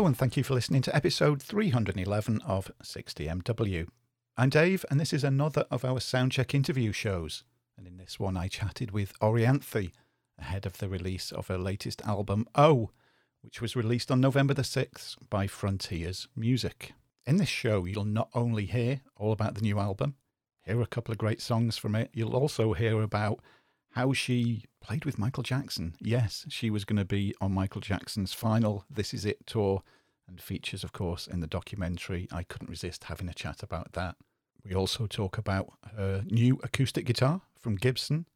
Hello, and thank you for listening to episode 311 of 60MW. I'm Dave, and this is another of our Soundcheck interview shows. And in this one, I chatted with Orianthi ahead of the release of her latest album, Oh, which was released on November the 6th by Frontiers Music. In this show, you'll not only hear all about the new album, hear a couple of great songs from it, you'll also hear about how she played with Michael Jackson. Yes, she was going to be on Michael Jackson's final This Is It tour and features, of course, in the documentary. I couldn't resist having a chat about that. We also talk about her new acoustic guitar from Gibson,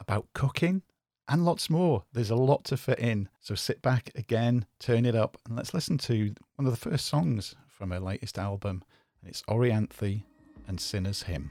about cooking, and lots more. There's a lot to fit in. So sit back again, turn it up, and let's listen to one of the first songs from her latest album. And it's Orianthi and Sinner's Hymn.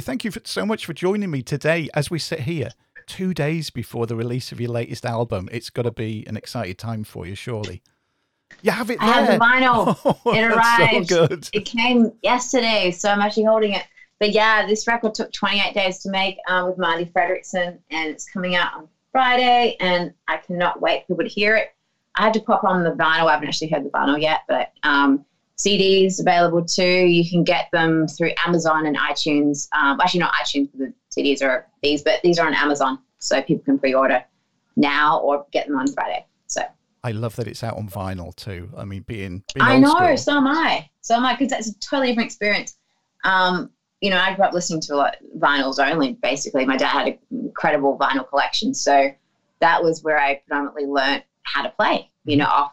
Thank you for, so much for joining me today as we sit here two days before the release of your latest album. It's got to be an exciting time for you, surely. You have it there. I have the vinyl. Oh, it arrived. So good. It came yesterday, so I'm actually holding it. But yeah, this record took 28 days to make um, with Marti Frederiksen, and it's coming out on Friday, and I cannot wait for people to hear it. I had to pop on the vinyl. I haven't actually heard the vinyl yet, but um, CDs available too. You can get them through Amazon and iTunes. Um, actually, not iTunes. For the CDs are these, but these are on Amazon, so people can pre-order now or get them on Friday. So I love that it's out on vinyl too. I mean, being, being I know, school. so am I. So am I because that's a totally different experience. Um, you know, I grew up listening to a lot vinyls only. Basically, my dad had an incredible vinyl collection, so that was where I predominantly learned how to play. You know, off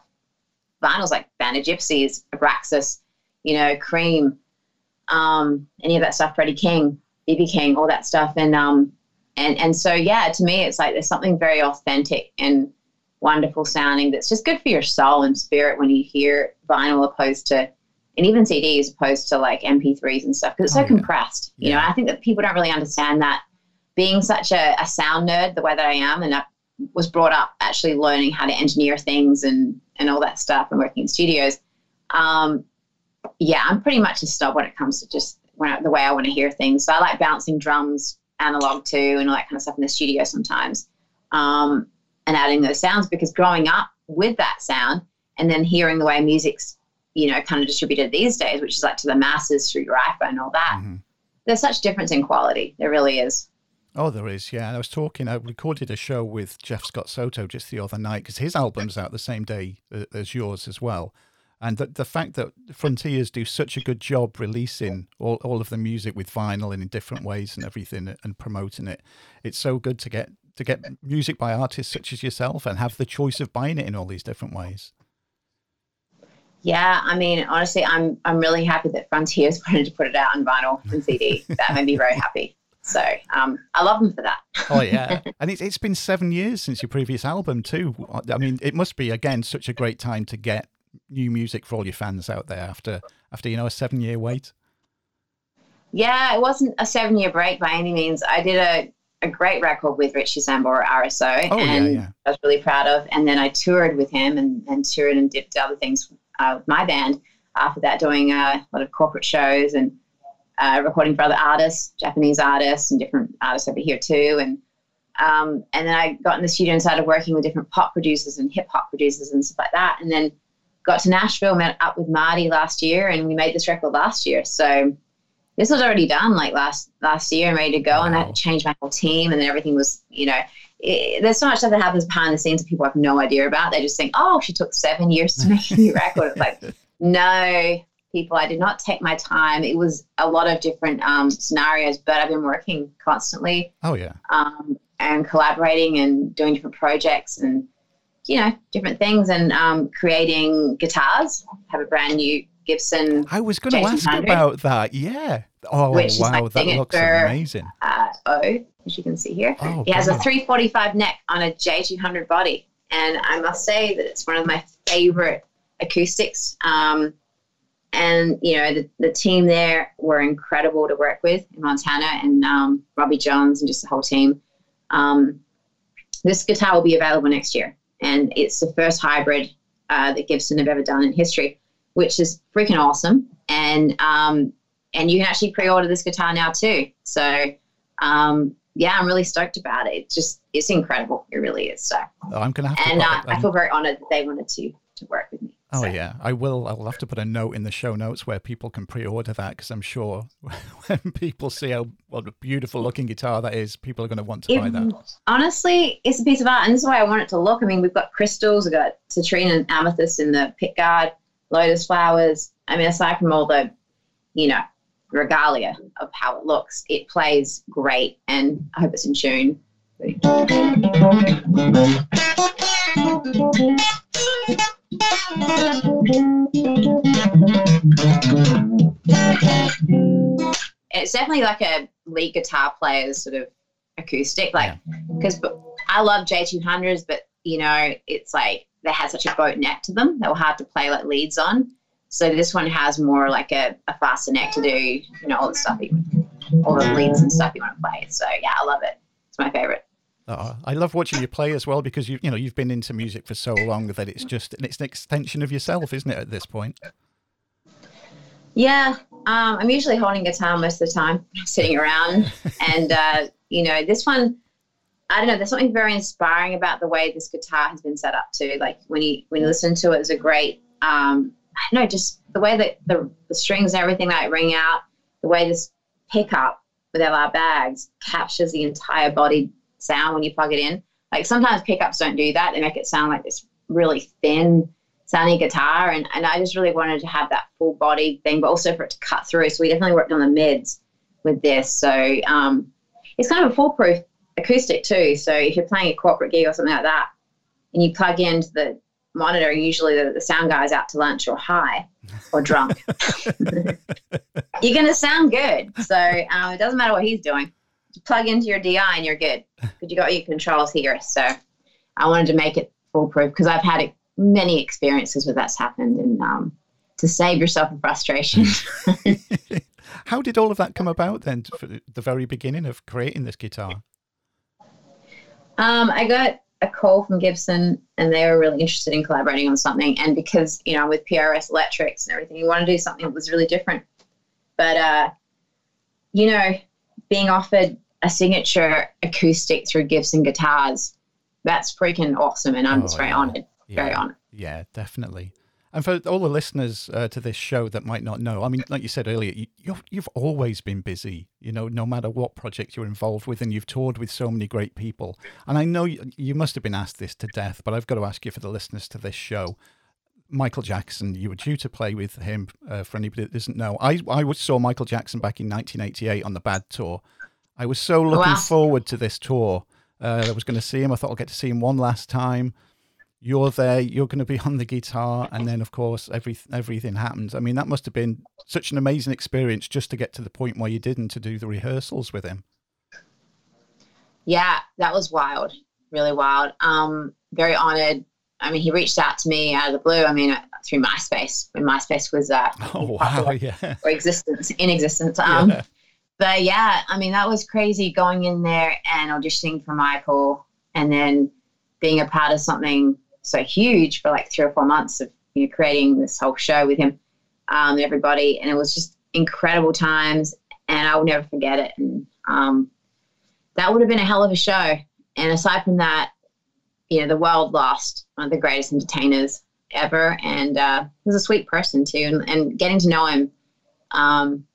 vinyls like Band of Gypsys, Abraxas, you know, Cream, um, any of that stuff, Freddie King, BB King, all that stuff, and um, and and so yeah, to me, it's like there's something very authentic and wonderful sounding that's just good for your soul and spirit when you hear vinyl opposed to and even CDs opposed to like MP3s and stuff because it's so oh, compressed. Yeah. You know, I think that people don't really understand that. Being such a, a sound nerd the way that I am, and I was brought up actually learning how to engineer things and and all that stuff and working in studios. Um, yeah, I'm pretty much a snob when it comes to just I, the way I want to hear things. So I like bouncing drums analog too and all that kind of stuff in the studio sometimes. Um, and adding those sounds because growing up with that sound and then hearing the way music's you know kind of distributed these days which is like to the masses through your iphone and all that mm-hmm. there's such difference in quality there really is Oh, there is, yeah. I was talking, I recorded a show with Jeff Scott Soto just the other night because his album's out the same day uh, as yours as well. And the, the fact that Frontiers do such a good job releasing all, all of the music with vinyl and in different ways and everything and promoting it, it's so good to get to get music by artists such as yourself and have the choice of buying it in all these different ways. Yeah, I mean, honestly, I'm I'm really happy that Frontiers wanted to put it out on vinyl and CD. that made me very happy. So um, I love them for that. oh yeah, and it's it's been seven years since your previous album too. I mean, it must be again such a great time to get new music for all your fans out there after after you know a seven year wait. Yeah, it wasn't a seven year break by any means. I did a a great record with Richie Sambora RSO, oh, and yeah, yeah. I was really proud of. And then I toured with him and, and toured and did other things uh, with my band after that, doing uh, a lot of corporate shows and uh, recording for other artists, Japanese artists, and different artists over here too. And um, and then I got in the studio and started working with different pop producers and hip hop producers and stuff like that. And then got to Nashville, met up with Marti last year, and we made this record last year. So this was already done like last last year and ready to go. Wow. And I had to change my whole team, and then everything was, you know, it, there's so much stuff that happens behind the scenes that people have no idea about. They just think, oh, she took seven years to make a new record. It's like, no, people, I did not take my time. It was a lot of different um, scenarios, but I've been working constantly. Oh yeah. Um, and collaborating and doing different projects and you know different things and um, creating guitars. Have a brand new Gibson. I was going to ask about that. Yeah. Oh wow, that looks amazing. Uh, o, as you can see here, oh, he has a 345 neck on a J200 body, and I must say that it's one of my favorite acoustics. Um, and you know the, the team there were incredible to work with in Montana, and um, Robi Johns and just the whole team. Um, this guitar will be available next year, and it's the first hybrid uh, that Gibson have ever done in history which is freaking awesome. And um, and you can actually pre-order this guitar now too. So um, yeah, I'm really stoked about it. It's just it's incredible. It really is. So oh, I'm gonna have and to. And uh, I feel very honored that they wanted to to work with me. Oh so. yeah, I will. I'll have to put a note in the show notes where people can pre-order that because I'm sure when people see how what a beautiful looking guitar that is, people are going to want to it, buy that. Honestly, it's a piece of art, and this is why I want it to look. I mean, we've got crystals, we've got citrine and amethyst in the pickguard lotus flowers. I mean, aside from all the, you know, regalia of how it looks, it plays great, and I hope it's in tune. It's definitely like a lead guitar player's sort of acoustic, like because yeah. I love J200s, but you know, it's like they had such a boat neck to them. They were hard to play like leads on. So this one has more like a, a faster neck to do, you know, all the stuff, you, all the leads and stuff you want to play. So yeah, I love it. It's my favorite. Oh, I love watching you play as well because you you know you've been into music for so long that it's just it's an extension of yourself, isn't it? At this point. Yeah, um, I'm usually holding guitar most of the time, sitting around, and uh, you know this one. I don't know. There's something very inspiring about the way this guitar has been set up too. Like when you when you listen to it, it's a great. Um, I don't know, just the way that the, the strings and everything that ring out, the way this pickup with LR Baggs captures the entire body sound when you plug it in. Like sometimes pickups don't do that; they make it sound like this really thin sounding guitar, and, and I just really wanted to have that full body thing, but also for it to cut through. So we definitely worked on the mids with this. So um, it's kind of a foolproof acoustic too. So if you're playing a corporate gig or something like that, and you plug into the monitor, usually the, the sound guy's out to lunch or high or drunk. you're going to sound good. So um, it doesn't matter what he's doing. Plug into your DI and you're good because you got your controls here. So I wanted to make it foolproof because I've had many experiences where that's happened and um, to save yourself a frustration. How did all of that come about then for the very beginning of creating this guitar? Um, I got a call from Gibson and they were really interested in collaborating on something. And because, you know, with PRS electrics and everything, you want to do something that was really different. But, uh, you know, being offered a signature acoustic through Gibson guitars, that's freaking awesome. And I'm oh, just very yeah. honored yeah, very on. Yeah, definitely. And for all the listeners uh, to this show that might not know, I mean, like you said earlier, you, you've, you've always been busy, you know, no matter what project you're involved with, and you've toured with so many great people. And I know you, you must have been asked this to death, but I've got to ask you for the listeners to this show. Michael Jackson, you were due to play with him. Uh, for anybody that doesn't know, I I saw Michael Jackson back in 1988 on the Bad Tour. I was so looking wow. forward to this tour. Uh, I was going to see him. I thought I'll get to see him one last time you're there, you're going to be on the guitar, and then of course every everything happens. I mean, that must have been such an amazing experience just to get to the point where you did and to do the rehearsals with him. Yeah, that was wild, really wild. Um, very honored. I mean, he reached out to me out of the blue. I mean, through MySpace when MySpace was uh, oh wow, yeah, or existence in existence. Um, yeah. but yeah, I mean, that was crazy going in there and auditioning for Michael, and then being a part of something so huge for like three or four months of you know, creating this whole show with him um, and everybody. And it was just incredible times, and I will never forget it. And um, that would have been a hell of a show. And aside from that, you know, the world lost one of the greatest entertainers ever, and uh, he was a sweet person too. And, and getting to know him, um,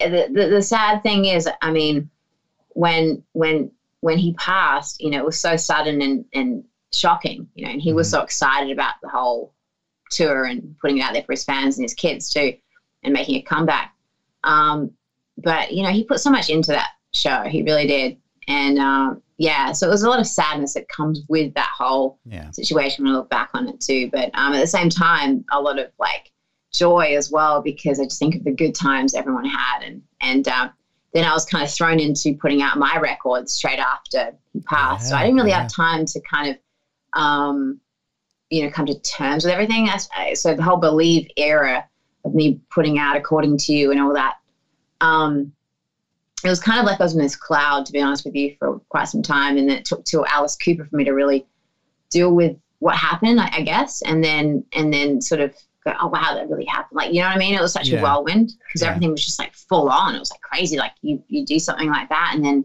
the, the, the sad thing is, I mean, when when when he passed, you know, it was so sudden and and shocking, you know, and he mm-hmm. was so excited about the whole tour and putting it out there for his fans and his kids too, and making a comeback. Um, but you know, he put so much into that show. He really did, and um, yeah, so it was a lot of sadness that comes with that whole yeah. situation when I look back on it too. But um, at the same time, a lot of like joy as well because I just think of the good times everyone had, and and um, then I was kind of thrown into putting out my records straight after he passed. Yeah, so I didn't really yeah. have time to kind of um, you know, come to terms with everything. So the whole believe era of me putting out according to you and all that, um, it was kind of like I was in this cloud, to be honest with you, for quite some time. And it took till Alice Cooper for me to really deal with what happened, I, I guess, and then and then sort of go, oh wow, that really happened. Like you know what I mean? It was such yeah. a whirlwind because yeah. everything was just like full on. It was like crazy. Like you you do something like that, and then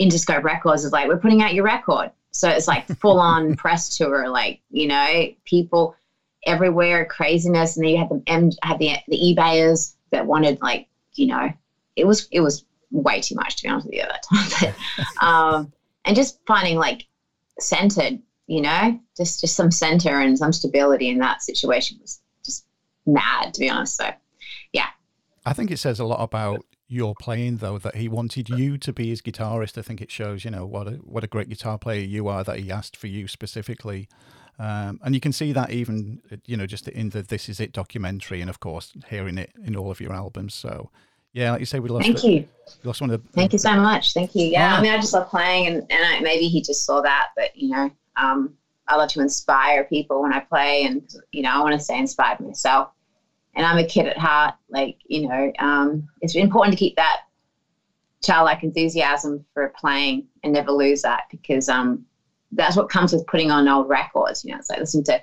Interscope Records is like, we're putting out your record. So it's like full on press tour, like, you know, people everywhere, craziness. And then you had the M had the the eBayers that wanted like, you know, it was it was way too much to be honest with you at that time. But, um, and just finding like centered, you know, just just some center and some stability in that situation was just mad to be honest. So yeah. I think it says a lot about your playing though that he wanted you to be his guitarist i think it shows you know what a what a great guitar player you are that he asked for you specifically um, and you can see that even you know just in the this is it documentary and of course hearing it in all of your albums so yeah like you say we lost thank you lost one of the, thank you so much thank you yeah, i mean i just love playing and, and I, maybe he just saw that but you know um, i love to inspire people when i play and you know i want to stay inspired myself and I'm a kid at heart. Like, you know, um, it's important to keep that childlike enthusiasm for playing and never lose that because um, that's what comes with putting on old records. You know, it's like listening to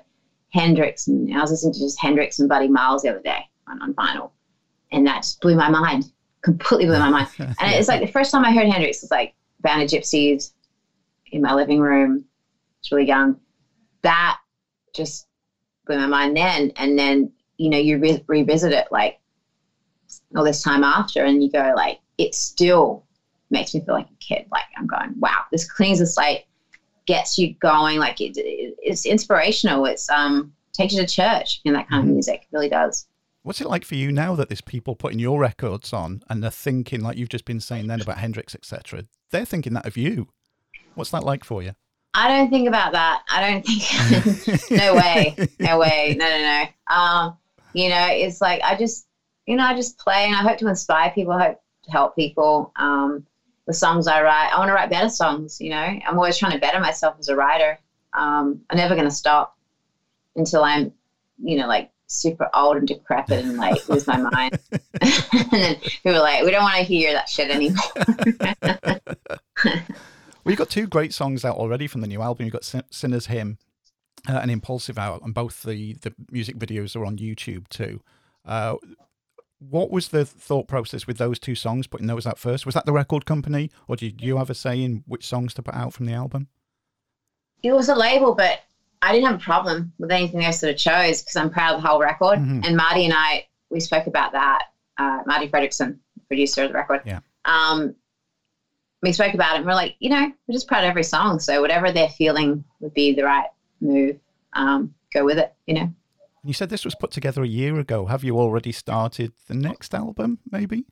Hendrix, and I was listening to just Hendrix and Buddy Miles the other day on, on vinyl, and that just blew my mind, completely blew my mind. And it's like the first time I heard Hendrix was like Band of Gypsys in my living room. It's really young. That just blew my mind then, and then you know you re- revisit it like all this time after, and you go like it still makes me feel like a kid. Like I'm going, wow, this cleans the slate, gets you going. Like it, it, it's inspirational. It's um takes you to church in that kind mm-hmm. of music. It really does. What's it like for you now that there's people putting your records on and they're thinking like you've just been saying then about Hendrix, etc. They're thinking that of you. What's that like for you? I don't think about that. I don't think. no way. No way. No, no, no. Um, you know, it's like I just, you know, I just play and I hope to inspire people. I hope to help people. Um, the songs I write, I want to write better songs. You know, I'm always trying to better myself as a writer. Um, I'm never going to stop until I'm, you know, like super old and decrepit and like lose my mind. and then people are like, we don't want to hear that shit anymore. well, you've got two great songs out already from the new album. You've got Sinner's Hymn uh, and Impulsive out, and both the, the music videos are on YouTube too. Uh, what was the thought process with those two songs, putting those out first? Was that the record company, or did you have a say in which songs to put out from the album? It was a label, but I didn't have a problem with anything they sort of chose because I'm proud of the whole record. Mm-hmm. And Marti and I, we spoke about that. Uh, Marti Frederiksen, producer of the record. Yeah. Um, we spoke about it and we're like, you know, we're just proud of every song. So whatever they're feeling would be the right move. Um, go with it, you know. You said this was put together a year ago. Have you already started the next album, maybe?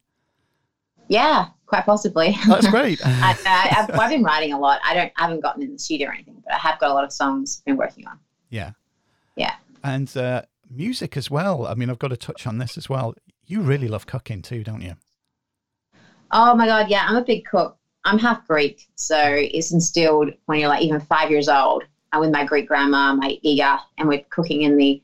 Yeah, quite possibly. That's great. I, have been writing a lot. I don't, I haven't gotten in the studio or anything, but I have got a lot of songs I've been working on. Yeah. Yeah. And uh, music as well. I mean, I've got to touch on this as well. You really love cooking too, don't you? Oh my God, yeah. I'm a big cook. I'm half Greek, so it's instilled when you're like even five years old. I'm with my Greek grandma, my yiayia, and we're cooking in the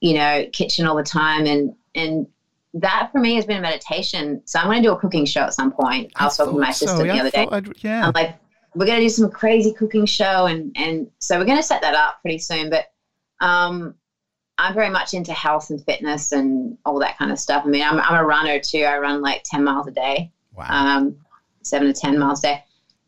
you know, kitchen all the time. And, and that for me has been a meditation. So I'm going to do a cooking show at some point. I, I was talking to my so. assistant yeah, the other day. I'd, yeah. I'm like, we're going to do some crazy cooking show. And, and so we're going to set that up pretty soon. But, um, I'm very much into health and fitness and all that kind of stuff. I mean, I'm, I'm a runner too. I run like 10 miles a day, wow. um, seven to 10 miles a day.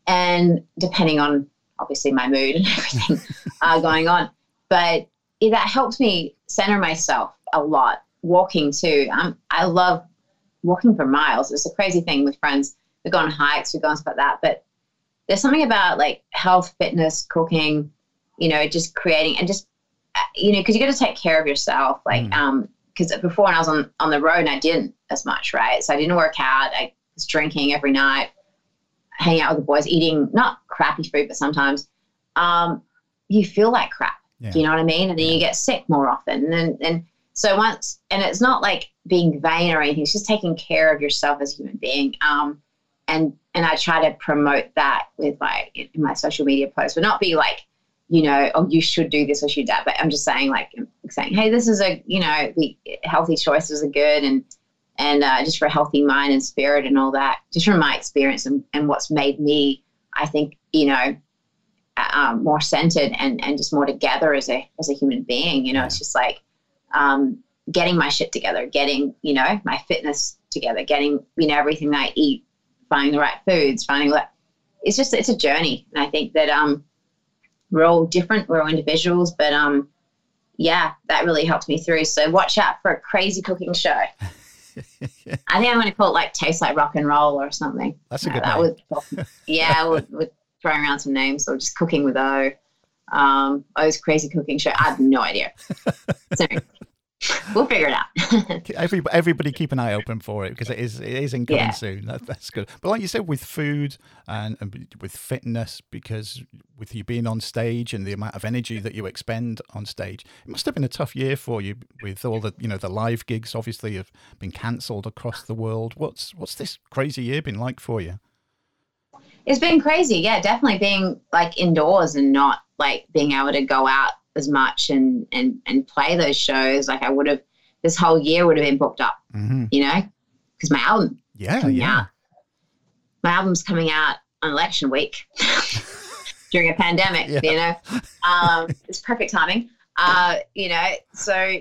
And depending on obviously my mood and everything uh, going on. But that helps me center myself a lot. Walking too. I'm, I love walking for miles. It's a crazy thing with friends. We go on hikes, we go on stuff like that. But there's something about like health, fitness, cooking, you know, just creating and just, you know, because you got to take care of yourself. Like, mm. um, because before when I was on, on the road and I didn't as much, right? So I didn't work out. I was drinking every night, hanging out with the boys, eating not crappy food, but sometimes um, you feel like crap. Yeah. You know what I mean? And then you get sick more often. And and so once, and it's not like being vain or anything. It's just taking care of yourself as a human being. Um, and and I try to promote that with my in my social media posts, but not be like, you know, oh, you should do this or should that. But I'm just saying, like, saying, hey, this is a, you know, the healthy choices are good, and and uh, just for a healthy mind and spirit and all that, just from my experience and, and what's made me, I think, you know, um, more centered and, and just more together as a as a human being. You know, it's just like um, getting my shit together, getting you know my fitness together, getting you know everything I eat, finding the right foods, finding what. It's just it's a journey, and I think that um, we're all different, we're all individuals, but um, yeah, that really helped me through. So watch out for a crazy cooking show. I think I'm going to call it like "Taste Like Rock and Roll" or something. That's a good that name. Would, yeah, would, would throwing around some names or just cooking with O. Um, O's crazy cooking show. I have no idea. so we'll figure it out. Every, everybody keep an eye open for it because it is it is incoming yeah. soon. That, that's good. But like you said, with food and, and, with fitness, because with you being on stage and the amount of energy that you expend on stage, it must have been a tough year for you with all the you know the live gigs. Obviously, have been cancelled across the world. What's what's this crazy year been like for you? It's been crazy. Yeah, definitely being like indoors and not like being able to go out as much and and and play those shows. Like I would have this whole year would have been booked up, mm-hmm. you know, because my album. Yeah, yeah. Out. my album's coming out on election week during a pandemic. Yeah. You know, um, it's perfect timing. Uh, you know, so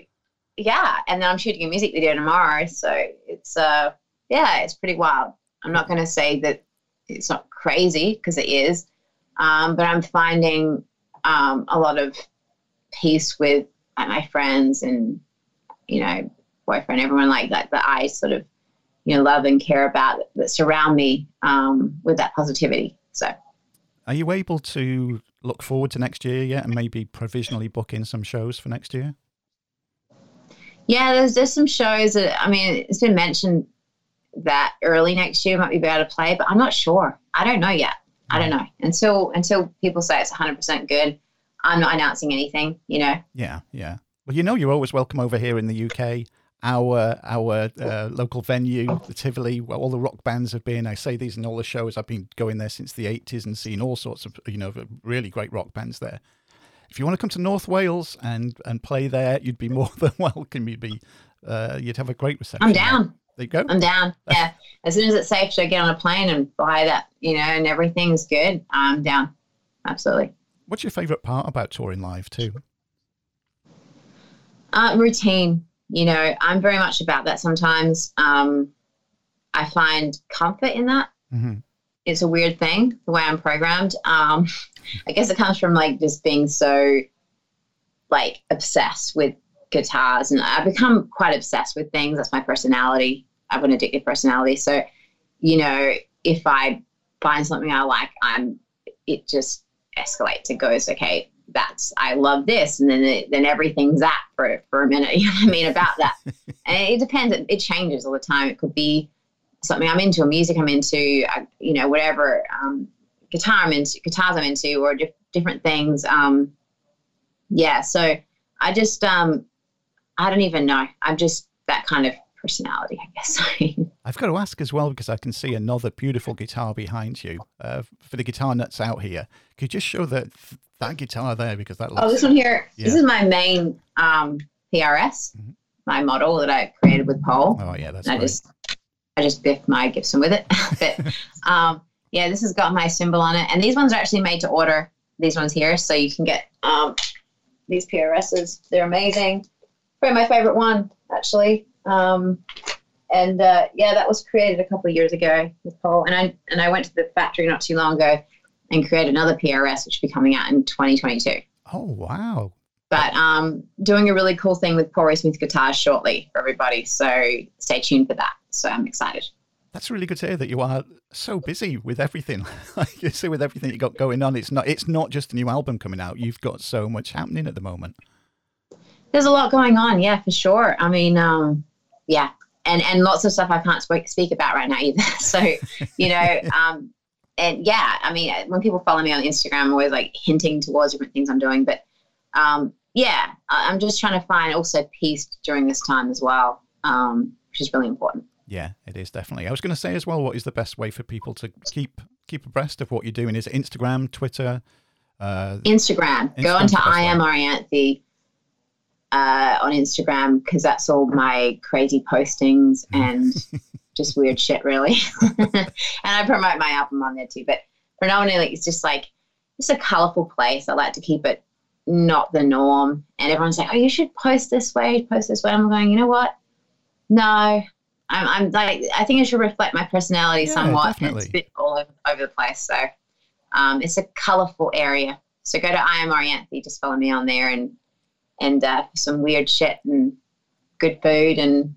yeah, and then I'm shooting a music video tomorrow, so it's uh, yeah, it's pretty wild. I'm not going to say that it's not crazy because it is, um, but I'm finding um, a lot of peace with like, my friends and you know boyfriend, everyone like that that I sort of you know love and care about that surround me um, with that positivity. So Are you able to look forward to next year yet and maybe provisionally book in some shows for next year? yeah, there's there's some shows that I mean it's been mentioned that early next year might be able to play, but I'm not sure. I don't know yet. I don't know until until people say it's 100 percent good. I'm not announcing anything. You know. Yeah, yeah. Well, you know, you're always welcome over here in the UK. Our our uh, local venue, the Tivoli, where all the rock bands have been. I say these in all the shows. I've been going there since the 80s and seen all sorts of you know really great rock bands there. If you want to come to North Wales and and play there, you'd be more than welcome. You'd be uh, you'd have a great reception. I'm down. There you go. I'm down. Yeah. As soon as it's safe to get on a plane and fly that, you know, and everything's good, I'm down. Absolutely. What's your favourite part about touring live too? Uh, routine. You know, I'm very much about that sometimes. Um, I find comfort in that. hmm It's a weird thing, the way I'm programmed. Um, I guess it comes from like just being so like obsessed with guitars and I've become quite obsessed with things. That's my personality. I have an addictive personality. So, you know, if I find something I like, I'm it just escalates. It goes, okay, that's I love this, and then it, then everything's that for for a minute. You know what I mean about that? and it depends. It, it changes all the time. It could be something I'm into, a music I'm into, uh, you know, whatever. Um, guitar I'm into, guitars I'm into, or dif- different things. Um, yeah. So I just um, I don't even know. I'm just that kind of personality, I guess. I've got to ask as well because I can see another beautiful guitar behind you. Uh, for the guitar nuts out here, could you just show that that guitar there because that looks oh, this one here. This is my main um, PRS, Mhm. my model that I created with Paul. Oh yeah, that's I just I just biffed my Gibson with it. but um, yeah, this has got my symbol on it, and these ones are actually made to order. These ones here, so you can get um, these PRSs. They're amazing. Probably my favorite one, actually. Um, and uh, yeah, that was created a couple of years ago with Paul, and I and I went to the factory not too long ago and created another PRS, which will be coming out in 2022 Oh wow, but um, doing a really cool thing with Corey Smith guitars shortly for everybody. So stay tuned for that. So I'm excited. that's really good to hear that you are so busy with everything. like you see, with everything you got going on, it's not it's not just a new album coming out. You've got so much happening at the moment. There's a lot going on, yeah, for sure. I mean, um, yeah, and and lots of stuff I can't speak speak about right now either. So you know, um, and yeah, I mean, when people follow me on Instagram, I'm always like hinting towards different things I'm doing, but um, yeah, I'm just trying to find also peace during this time as well, um, which is really important. Yeah, it is definitely. I was going to say as well, what is the best way for people to keep keep abreast of what you're doing? Is it Instagram, Twitter? Uh, Instagram. Go Instagram's into I am way. Uh, on Instagram because that's all my crazy postings and just weird shit, really. and I promote my album on there too. But predominantly, it's just like it's a colorful place. I like to keep it not the norm. And everyone's like, "Oh, you should post this way, post this way." I'm going, you know what? No, I'm, I'm like, I think it should reflect my personality Yeah, somewhat. definitely. It's a bit all over, over the place. So um, it's a colorful area. So go to I am Orianthi, just follow me on there and and uh, some weird shit and good food and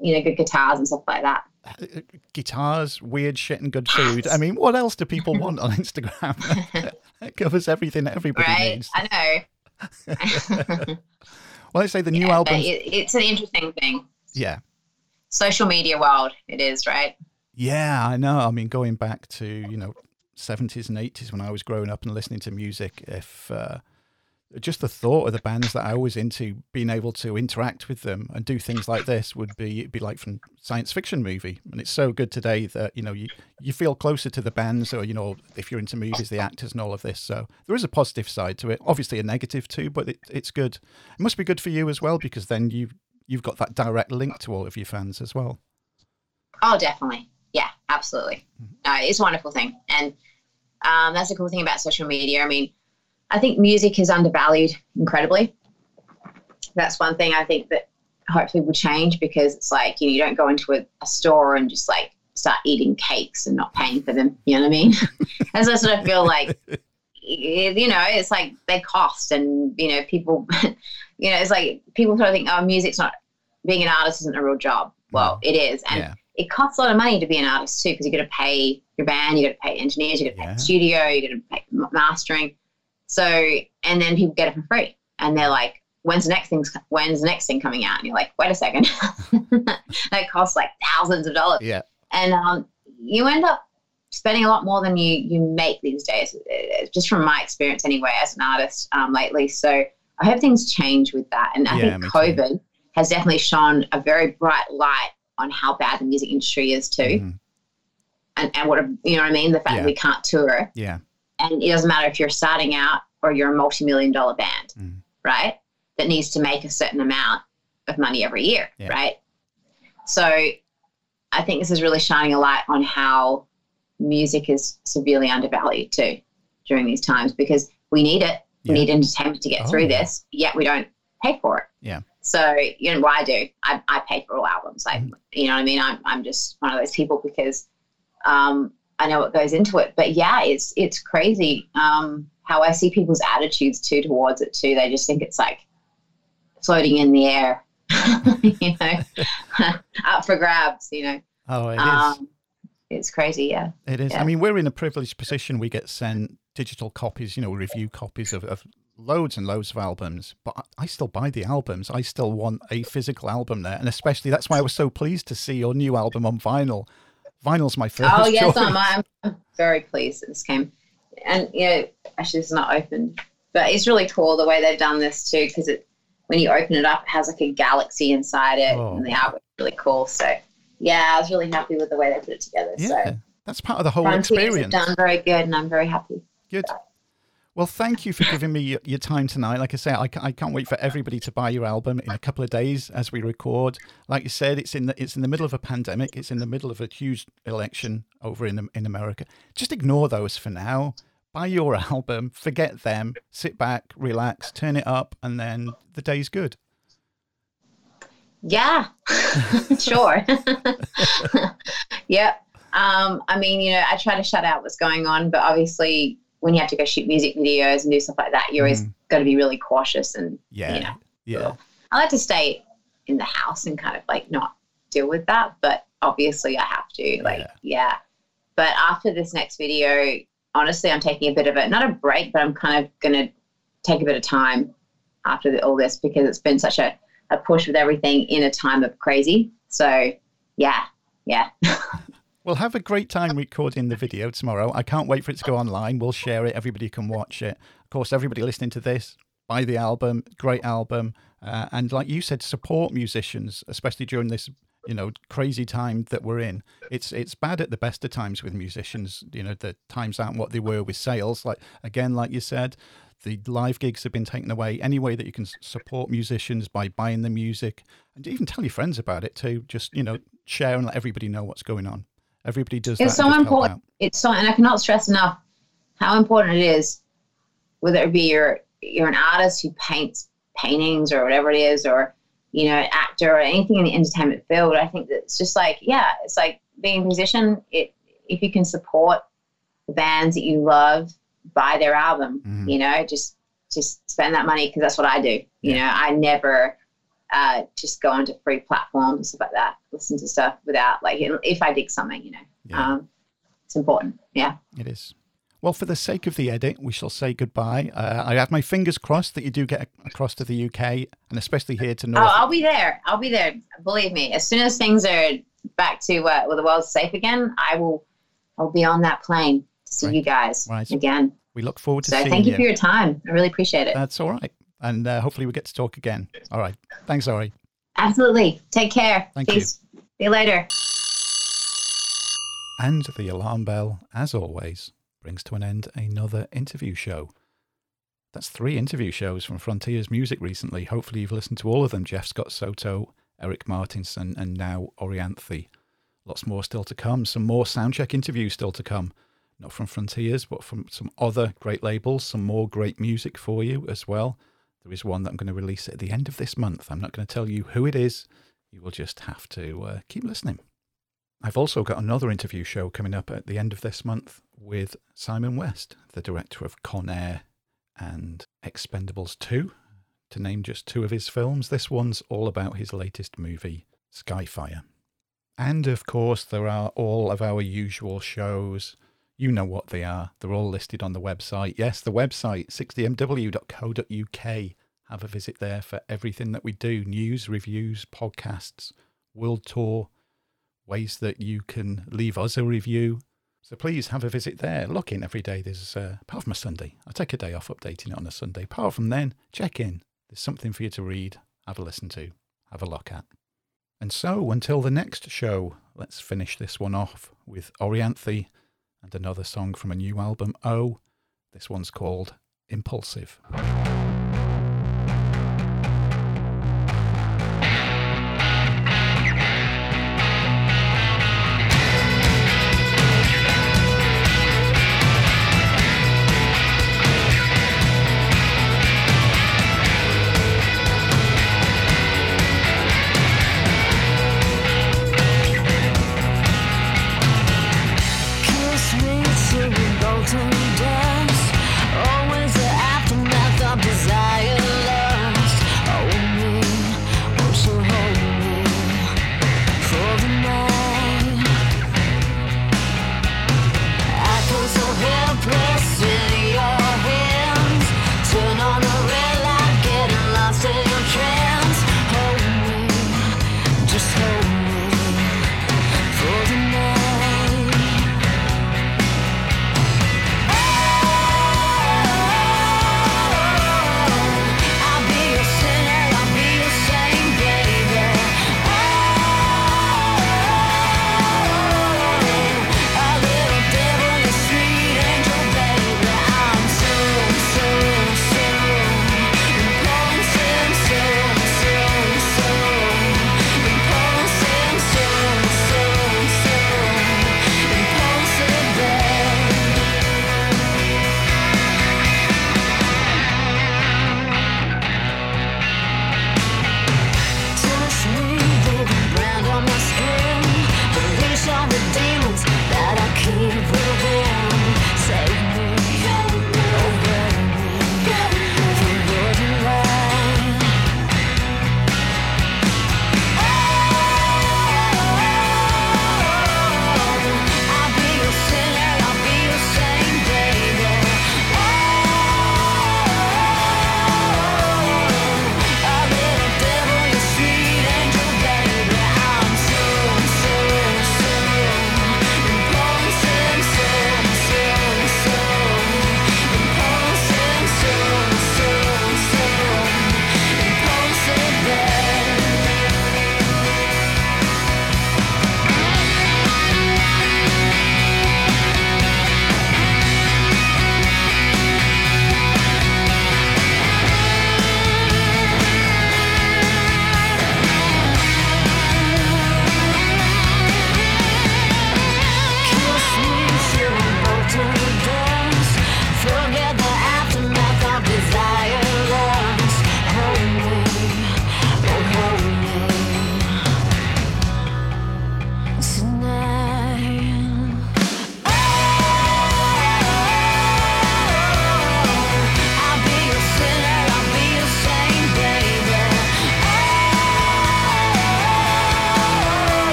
you know good guitars and stuff like that. guitars, weird shit, and good food. I mean, what else do people want on Instagram? it covers everything that everybody Right? needs. I know. Well, I say the new Yeah, album. it, it's an interesting thing. Yeah, Social media world, it is right. yeah, I know. I mean, going back to you know seventies and eighties when I was growing up and listening to music, if uh, just the thought of the bands that I was into, being able to interact with them and do things like this would be it'd be like from science fiction movie. And it's so good today that you know you you feel closer to the bands, or you know if you're into movies, the actors and all of this. So there is a positive side to it, obviously a negative too, but it, it's good. It must be good for you as well because then you you've got that direct link to all of your fans as well. Oh, definitely. Yeah, absolutely. Uh, it's a wonderful thing, and um, that's the cool thing about social media. I mean, I think music is undervalued incredibly. That's one thing I think that hopefully will change because it's like you, know, you don't go into a, a store and just like start eating cakes and not paying for them. You know what I mean? As I sort of feel like, you know, it's like they cost, and you know, people, you know, it's like people sort of think, oh, music's not being an artist isn't a real job. Well, mm. it is, and Yeah. it costs a lot of money to be an artist too because you got to pay your band, you got to pay engineers, you got to pay Yeah. the studio, you got to pay mastering. So, and then people get it for free, and they're like, "When's the next thing's When's the next thing coming out?" And you're like, "Wait a second, that costs like thousands of dollars." Yeah. and um, you end up spending a lot more than you you make these days. uh, Just from my experience, anyway, as an artist um, lately. So I hope things change with that, and I Yeah, think. COVID has definitely shone a very bright light on how bad the music industry is too, Mhm. and and what you know what I mean. The fact Yeah. that we can't tour, Yeah. And it doesn't matter if you're starting out or you're a multi-million dollar band, Mm. right? That needs to make a certain amount of money every year, Yeah. right? So I think this is really shining a light on how music is severely undervalued too during these times because we need it. Yeah. We need entertainment to get Oh, through yeah. this, yet we don't pay for it. Yeah. So, you know, what I do, I, I pay for all albums. Like, Mm. you know what I mean? I'm, I'm just one of those people because um, I know what goes into it. But yeah, it's it's crazy um, how I see people's attitudes too towards it too. They just think it's like floating in the air, you know, up for grabs. You know, Oh, it is. um, it's crazy. Yeah, It is. I mean, we're in a privileged position. We get sent digital copies, you know, review copies of, of loads and loads of albums, but I still buy the albums. I still want a physical album there. And especially that's why I was so pleased to see your new album on vinyl. Vinyl's my first Oh yes, choice. I'm, I'm very pleased that this came, and you know, actually, it's not open, but it's really cool the way they've done this too, because it when you open it up, it has like a galaxy inside it, Oh. and the oh. artwork's really cool. So yeah, I was really happy with the way they put it together. Yeah, So that's part of the whole Frontiers have experience. done very good, and I'm very happy. Good. Well, thank you for giving me your, time tonight. Like I say, I, I can't wait for everybody to buy your album in a couple of days as we record. Like you said, it's in the it's in the middle of a pandemic. It's in the middle of a huge election over in in America. Just ignore those for now. Buy your album, forget them, sit back, relax, turn it up, and then the day's good. Yeah, sure. yep. Um, I mean, you know, I try to shut out what's going on, but obviously, when you have to go shoot music videos and do stuff like that, you're always Mm. got to be really cautious. And Yeah, you know, yeah, I like to stay in the house and kind of like not deal with that, but obviously, I have to. Like, Yeah. yeah. But after this next video, honestly, I'm taking a bit of a not a break, but I'm kind of gonna take a bit of time after the, all this because it's been such a, a push with everything in a time of crazy. So, yeah, yeah. Well, have a great time recording the video tomorrow. I can't wait for it to go online. We'll share it. Everybody can watch it. Of course, everybody listening to this, buy the album. Great album. Uh, and like you said, support musicians, especially during this, you know, crazy time that we're in. It's it's bad at the best of times with musicians. You know, the times aren't what they were with sales. Like again, like you said, the live gigs have been taken away. Any way that you can support musicians by buying the music, and even tell your friends about it too. Just you know, share and let everybody know what's going on. Everybody does It's that. so and just help important. It's so, and I cannot stress enough how important it is, whether it be you're you're an artist who paints paintings or whatever it is, or you know, an actor or anything in the entertainment field. I think that it's just like, yeah, it's like being a musician. It if you can support the bands that you love, buy their album. Mhm. You know, just just spend that money because that's what I do. You know, I never uh, just go onto free platforms stuff like that, listen to stuff without like if I dig something, you know. Yeah. Um, it's important. Yeah. It is. Well, for the sake of the edit, we shall say goodbye. Uh, I have my fingers crossed that you do get across to the UK and especially here to North. Oh, I'll be there. I'll be there. Believe me. As soon as things are back to uh, where the world's safe again, I will. I'll be on that plane to see Right. you guys Right. again. we look forward to So seeing thank you for your time. I really appreciate it. That's all right. And uh, hopefully we get to talk again. All right. Thanks, Ori. Absolutely. Take care. Thank you. See you later. And the alarm bell, as always, brings to an end another interview show. That's three interview shows from Frontiers Music recently. Hopefully, you've listened to all of them Jeff Scott Soto, Erik Mårtensson, and now Orianthi. Lots more still to come. Some more soundcheck interviews still to come. Not from Frontiers, but from some other great labels. Some more great music for you as well. There is one that I'm going to release at the end of this month. I'm not going to tell you who it is. You will just have to uh, keep listening. I've also got another interview show coming up at the end of this month with Simon West, the director of Con Air and Expendables 2, to name just two of his films. This one's all about his latest movie, Skyfire. And of course, there are all of our usual shows. You know what they are. They're all listed on the website. Yes, the website, 60mw.co.uk. Have a visit there for everything that we do news, reviews, podcasts, world tour, ways that you can leave us a review. So please have a visit there. Look in every day. There's, uh, apart from a Sunday, I take a day off updating it on a Sunday. Apart from then, check in. There's something for you to read, have a listen to, have a look at. And so until the next show, let's finish this one off with Orianthi and another song from a new album, Oh. This one's called Impulsive.